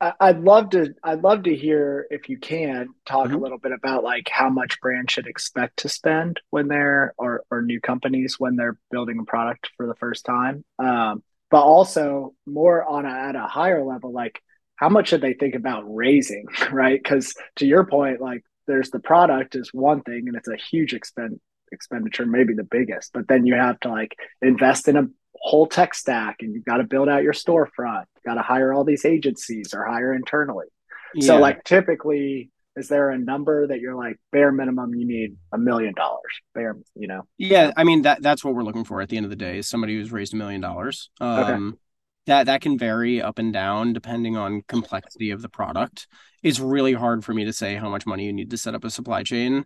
I'd love to I'd love to hear if you can talk mm-hmm. a little bit about like how much brands should expect to spend when they're or or new companies when they're building a product for the first time. Um, but also more on a, at a higher level, like how much should they think about raising, right? Because to your point, like there's the product is one thing and it's a huge expense expenditure, maybe the biggest, but then you have to like invest in a whole tech stack and you've got to build out your storefront. You've got to hire all these agencies or hire internally. Yeah. So like typically is there a number that you're like bare minimum you need a million dollars bare you know yeah i mean that that's what we're looking for at the end of the day is somebody who's raised a million dollars um okay. that that can vary up and down depending on complexity of the product it's really hard for me to say how much money you need to set up a supply chain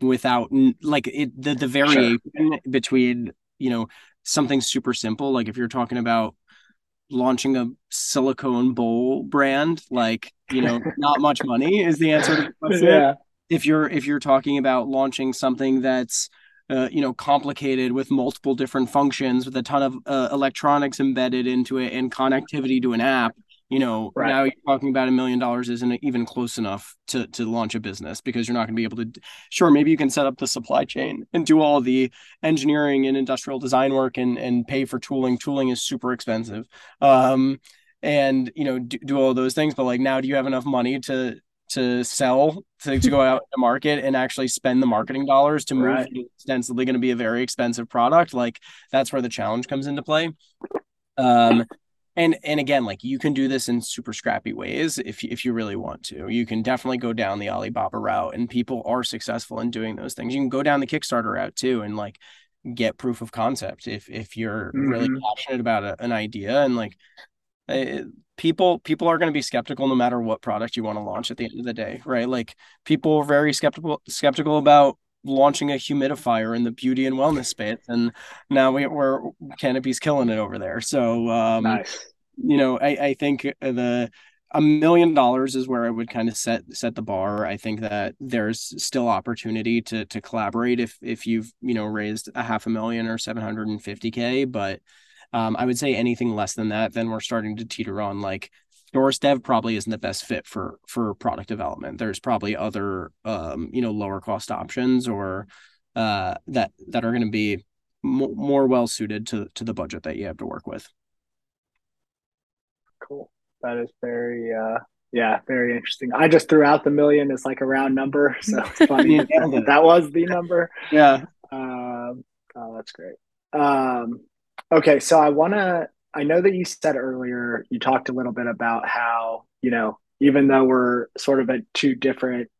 without like it the, the variation sure. between you know something super simple like if you're talking about launching a silicone bowl brand like you know not much money is the answer to the question. Yeah. If you're if you're talking about launching something that's uh, you know complicated with multiple different functions with a ton of uh, electronics embedded into it and connectivity to an app you know right. now you're talking about a million dollars isn't even close enough to to launch a business because you're not going to be able to sure maybe you can set up the supply chain and do all the engineering and industrial design work and and pay for tooling tooling is super expensive um and you know do, do all those things but like now do you have enough money to to sell to, to go out to market and actually spend the marketing dollars to move right. ostensibly going to be a very expensive product like that's where the challenge comes into play um and and again like you can do this in super scrappy ways if if you really want to. You can definitely go down the alibaba route and people are successful in doing those things. You can go down the kickstarter route too and like get proof of concept if if you're mm-hmm. really passionate about a, an idea. And like it, eh, people people are going to be skeptical no matter what product you want to launch at the end of the day right? Like people are very skeptical skeptical about launching a humidifier in the beauty and wellness space and now we, we're canopy's killing it over there so um nice. you know i i think the a million dollars is where I would kind of set set the bar. I think that there's still opportunity to to collaborate if if you've you know raised a half a million or 750k, but um, I would say anything less than that, then we're starting to teeter on like Doris Dev probably isn't the best fit for for product development. There's probably other um, you know lower cost options or uh, that that are going to be more well suited to to the budget that you have to work with. Cool. That is very uh yeah, very interesting. I just threw out the million as like a round number, so it's funny that, that was the number. Yeah. Um, oh, that's great. Um, okay, so I want to I know that you said earlier, you talked a little bit about how, you know, even though we're sort of at two different,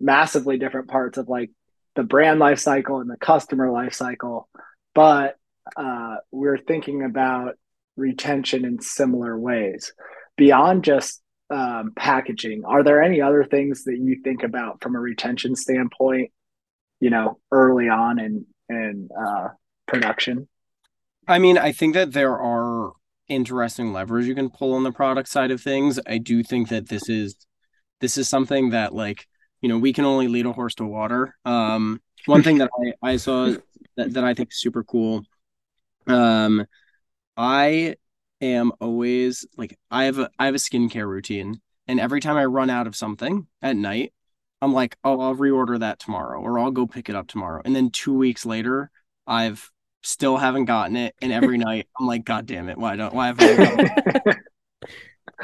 massively different parts of like the brand life cycle and the customer life cycle, but uh, we're thinking about retention in similar ways. Beyond just um, packaging, are there any other things that you think about from a retention standpoint, you know, early on in, in uh, production? I mean, I think that there are interesting levers you can pull on the product side of things. I do think that this is this is something that like, you know, we can only lead a horse to water. Um one thing that I, I saw that, that I think is super cool Um, I am always like I have a I have a skincare routine, and every time I run out of something at night, I'm like, oh, I'll reorder that tomorrow, or I'll go pick it up tomorrow. And then two weeks later, I've still haven't gotten it, and every night I'm like, God damn it, why don't why have I?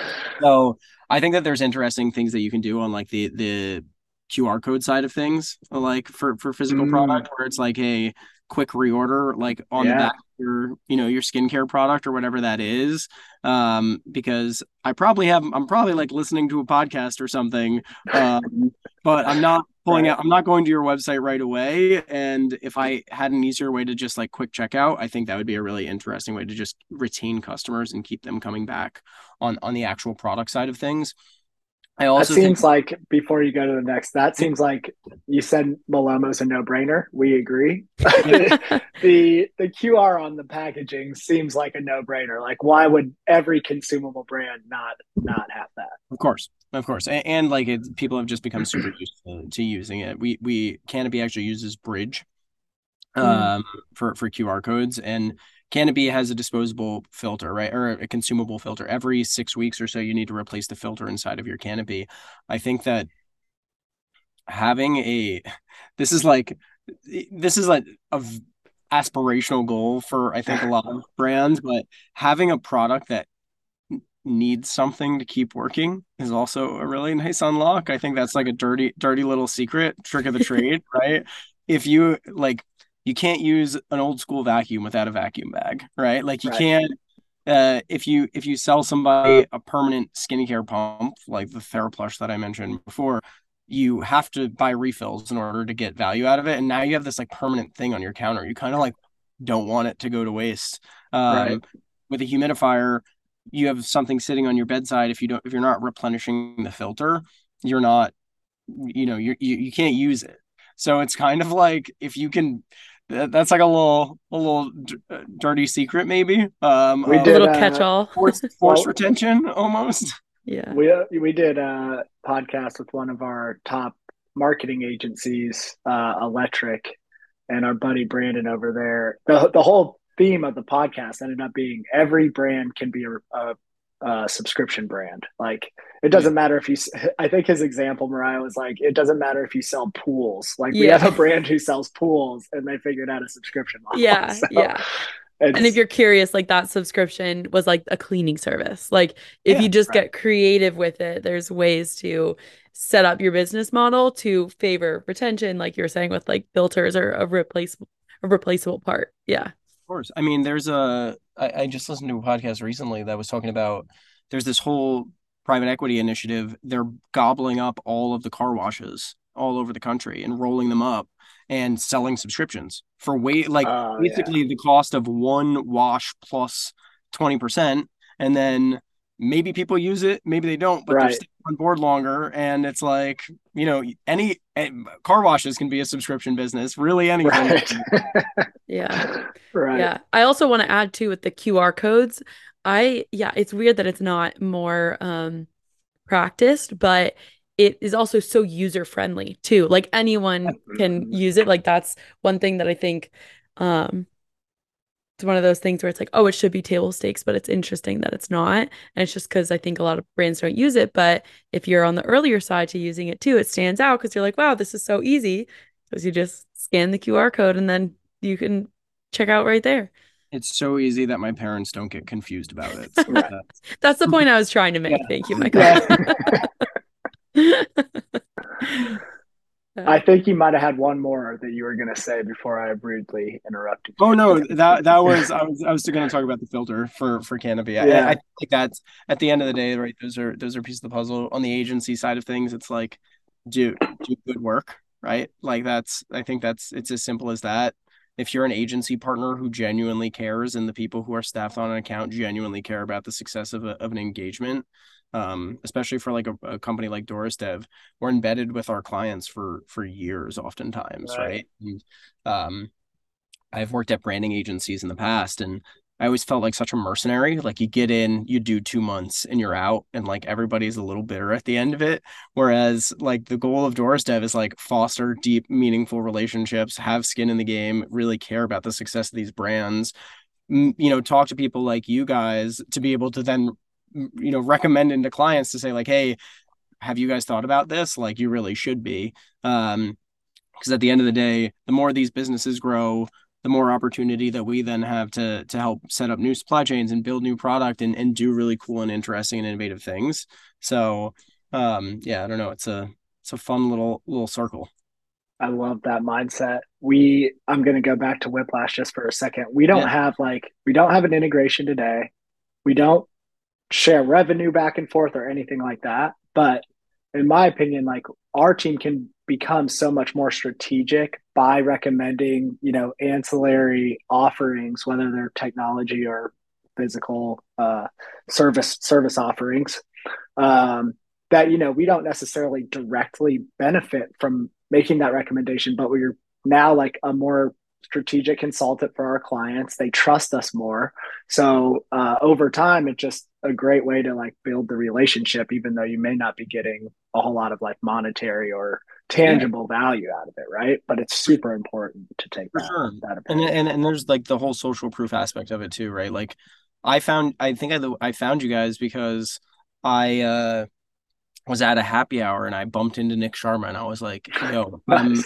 so I think that there's interesting things that you can do on like the the QR code side of things, like for for physical mm. product, where it's like a quick reorder, like on yeah. the back your you know your skincare product or whatever that is. Um because i probably have i'm probably like listening to a podcast or something um but i'm not pulling out i'm not going to your website right away. And if i had an easier way to just like quick checkout i think that would be a really interesting way to just retain customers and keep them coming back on on the actual product side of things I also that seems think... like before you go to the next, that seems like you said Malomo's a no brainer. We agree. the, the the QR on the packaging seems like a no brainer. Like, why would every consumable brand not not have that? Of course, of course, and, and like it, people have just become super used to, to, using it. We we Canopy actually uses Bridge mm. um, mm. for for QR codes, and Canopy has a disposable filter, right? Or a consumable filter. Every six weeks or so, you need to replace the filter inside of your Canopy. I think that having a, this is like, this is like a aspirational goal for I think a lot of brands, but having a product that needs something to keep working is also a really nice unlock. I think that's like a dirty, dirty little secret trick of the trade, right? If you like you can't use an old school vacuum without a vacuum bag, right? Like you right. can't uh, if you if you sell somebody a permanent skincare pump like the TheraPlush that I mentioned before, you have to buy refills in order to get value out of it. And now you have this like permanent thing on your counter. You kind of like don't want it to go to waste. Um, right. With a humidifier, you have something sitting on your bedside. If you don't, if you're not replenishing the filter, you're not, you know, you're, you you can't use it. So it's kind of like if you can that's like a little a little d- uh, dirty secret maybe. Um we did, a little uh, catch-all. force, force retention almost. Yeah. We uh, we did a podcast with one of our top marketing agencies uh electric and our buddy brandon over there. The, the whole theme of the podcast ended up being every brand can be a, a uh, subscription brand. Like it doesn't matter if you. I think his example, Mariah, was like, it doesn't matter if you sell pools. Like we have a brand who sells pools, and they figured out a subscription model. Yeah, so yeah. And if you're curious, like that subscription was like a cleaning service. Like if yeah, you just right. get creative with it, there's ways to set up your business model to favor retention, like you're saying with like filters or a replaceable a replaceable part. Yeah. Of course. I mean, there's a I, I just listened to a podcast recently that was talking about there's this whole private equity initiative. They're gobbling up all of the car washes all over the country and rolling them up and selling subscriptions for way like uh, basically yeah. the cost of one wash plus 20% and then maybe people use it maybe they don't but right. they're on board longer. And it's like you know any, any, car washes can be a subscription business really anything. Right. yeah. Right. Yeah. I also want to add too with the qr codes i yeah it's weird that it's not more um practiced but it is also so user friendly too. Like anyone can use it. Like that's one thing that i think um it's one of those things where it's like, oh, it should be table stakes, but it's interesting that it's not. And it's just because I think a lot of brands don't use it. But if you're on the earlier side to using it too, it stands out because you're like, wow, this is so easy. Because you just scan the QR code and then you can check out right there. It's so easy that my parents don't get confused about it. So uh, That's the point I was trying to make. Yeah. Thank you, Michael. I uh, think you might have had one more that you were going to say before I rudely interrupted. You. Oh no, that that was I was I was going to talk about the filter for for Canopy. Yeah. I, I think that's at the end of the day, right? Those are those are pieces of the puzzle. On the agency side of things, it's like do do good work, right? Like that's I think that's it's as simple as that. If you're an agency partner who genuinely cares and the people who are staffed on an account genuinely care about the success of, a, of an engagement, um, especially for like a, a, company like Doris Dev, we're embedded with our clients for for years, oftentimes, right? right? And, um, I've worked at branding agencies in the past, and I always felt like such a mercenary. Like you get in, you do two months, and you're out, and like everybody's a little bitter at the end of it. Whereas like the goal of Doris Dev is like foster deep, meaningful relationships, have skin in the game, really care about the success of these brands, you know talk to people like you guys to be able to then you know recommending to clients to say like hey have you guys thought about this like you really should be um because at the end of the day the more these businesses grow the more opportunity that we then have to to help set up new supply chains and build new product and, and do really cool and interesting and innovative things so um yeah i don't know it's a it's a fun little little circle I love that mindset. We I'm going to go back to Whiplash just for a second. We don't yeah. have like we don't have an integration today. We don't share revenue back and forth or anything like that. But in my opinion, like our team can become so much more strategic by recommending, you know, ancillary offerings, whether they're technology or physical uh, service service offerings. Um, that you know we don't necessarily directly benefit from making that recommendation, but we're now like a more strategic consultant for our clients. They trust us more. So uh, over time, it's just a great way to like build the relationship, even though you may not be getting a whole lot of like monetary or tangible yeah. value out of it, right? But it's super important to take that, sure. that and, and and there's like the whole social proof aspect of it too, right? Like I found, I think I I found you guys because I uh was at a happy hour and I bumped into Nick Sharma and I was like, yo, I'm,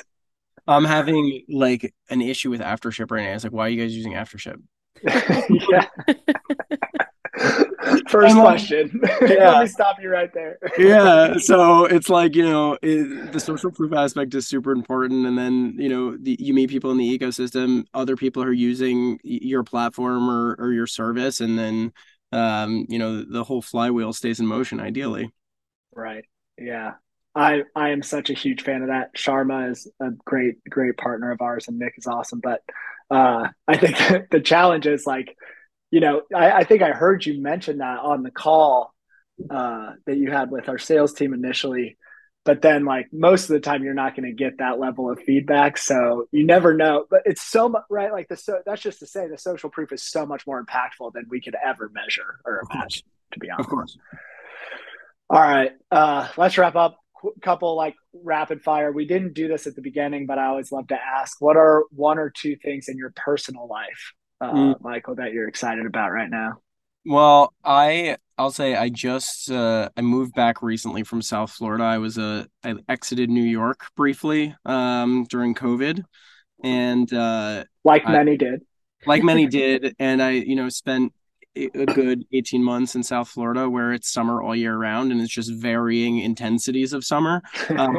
I'm having like an issue with AfterShip right now. It's like, why are you guys using AfterShip? yeah. First question. Yeah. Let me stop you right there. yeah. So it's like, you know, it, the social proof aspect is super important. And then, you know, the, you meet people in the ecosystem, other people are using your platform or, or your service. And then, um, you know, the whole flywheel stays in motion ideally. Right. Yeah. I I am such a huge fan of that. Sharma is a great great partner of ours, and Nick is awesome. But uh, I think the challenge is like, you know, I, I think I heard you mention that on the call uh, that you had with our sales team initially. But then, like most of the time, you're not going to get that level of feedback, so you never know. But it's so much right. Like the so that's just to say the social proof is so much more impactful than we could ever measure or imagine. To be honest, of course. All right, uh, let's wrap up. Couple like rapid fire. We didn't do this at the beginning, but I always love to ask: What are one or two things in your personal life, uh, mm. Michael, that you're excited about right now? Well, I I'll say I just uh, I moved back recently from South Florida. I was a uh, I exited New York briefly um, during COVID, and uh, like many I, did, like many did, and I you know spent a good 18 months in South Florida where it's summer all year round and it's just varying intensities of summer. Um,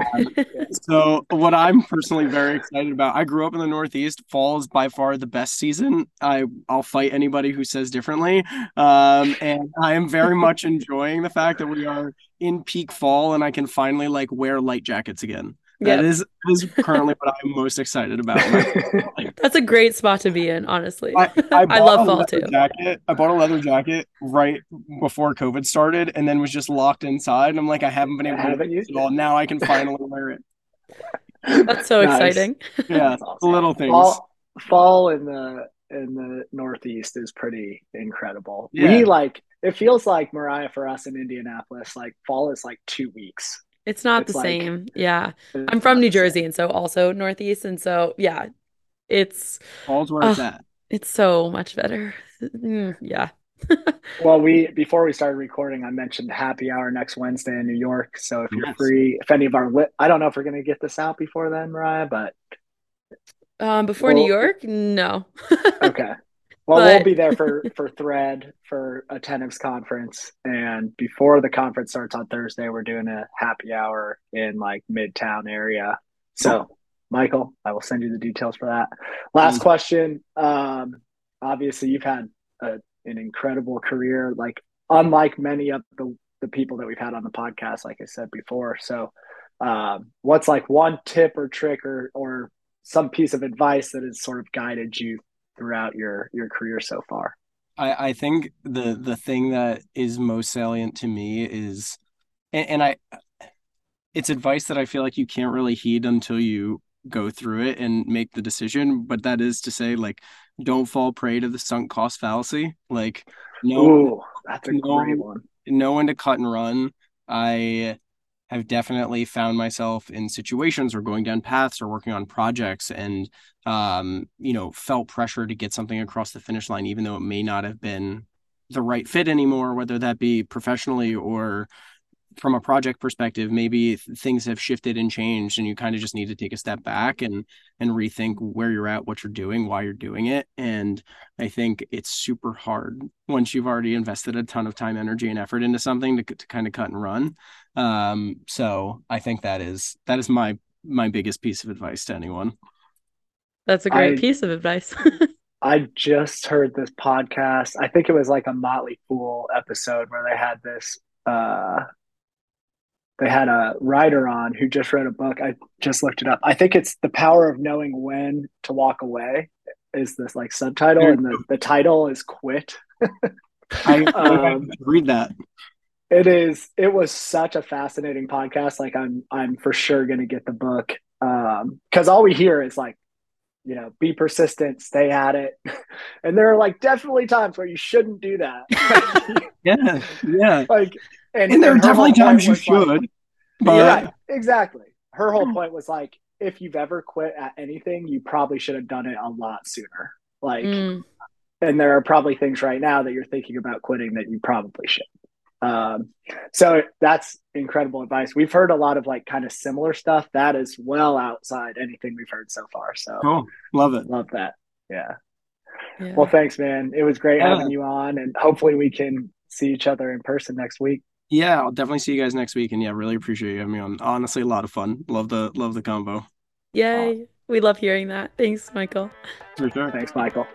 so, what I'm personally very excited about, I grew up in the Northeast. Fall is by far the best season. I, I'll fight anybody who says differently. Um, and I am very much enjoying the fact that we are in peak fall and I can finally like wear light jackets again. That yep. is is currently what I'm most excited about. That's a great spot to be in, honestly. I, I, I love fall too. Jacket. I bought a leather jacket right before COVID started, and then was just locked inside. And I'm like, I haven't been able to use it all. Now I can finally wear it. That's so nice. exciting. Yeah, awesome. little things. Fall, fall in the in the Northeast is pretty incredible. Yeah. We like it feels like Mariah for us in Indianapolis. Like fall is like two weeks it's not it's the like, same. Yeah. I'm from New Jersey and so also Northeast. And so, yeah, it's. All's where uh, it's at. It's so much better. Mm, yeah. well, we before we started recording, I mentioned happy hour next Wednesday in New York. So if you're yes. free, if any of our lit, I don't know if we're gonna get this out before then, Mariah, but um, before New York, no. okay. Well, but... we'll be there for for Thread for a conference, and before the conference starts on Thursday, we're doing a happy hour in like Midtown area. So, Michael, I will send you the details for that. Last mm-hmm. question. Um, obviously, you've had a, an incredible career, like unlike many of the the people that we've had on the podcast. Like I said before, so um, what's like one tip or trick or or some piece of advice that has sort of guided you throughout your your career so far? I, I think the the thing that is most salient to me is and, and I it's advice that I feel like you can't really heed until you go through it and make the decision. But that is to say, like, don't fall prey to the sunk cost fallacy. Like, no, Ooh, that's a know, great one. Know when to cut and run. I have definitely found myself in situations or going down paths or working on projects and um, you know, felt pressure to get something across the finish line, even though it may not have been the right fit anymore, whether that be professionally or from a project perspective, maybe things have shifted and changed, and you kind of just need to take a step back and and rethink where you're at, what you're doing, why you're doing it. And I think it's super hard once you've already invested a ton of time, energy, and effort into something to to kind of cut and run. Um, so I think that is that is my my biggest piece of advice to anyone. That's a great I, piece of advice. I just heard this podcast. I think it was like a Motley Fool episode where they had this uh they had a writer on who just wrote a book. I just looked it up. I think it's The Power of Knowing When to Walk Away is this like subtitle and the, the title is Quit. I, um, read that. It is it was such a fascinating podcast. Like I'm I'm for sure gonna get the book. Um because all we hear is like you know, be persistent, stay at it. And there are like definitely times where you shouldn't do that. yeah, yeah. Like, and, and there are definitely times you should. Like, but... Right, exactly. Her whole point was like, if you've ever quit at anything, you probably should have done it a lot sooner. Like, mm. and there are probably things right now that you're thinking about quitting that you probably should. Um, so that's incredible advice. We've heard a lot of like kind of similar stuff that is well outside anything we've heard so far. So cool. Love it. Love that. Yeah. yeah. Well, thanks, man. It was great yeah. having you on, and hopefully we can see each other in person next week. Yeah, I'll definitely see you guys next week, and yeah, really appreciate you having me on. Honestly, a lot of fun. Love the love the combo. Yay! We love hearing that. Thanks, Michael. For sure. Thanks, Michael.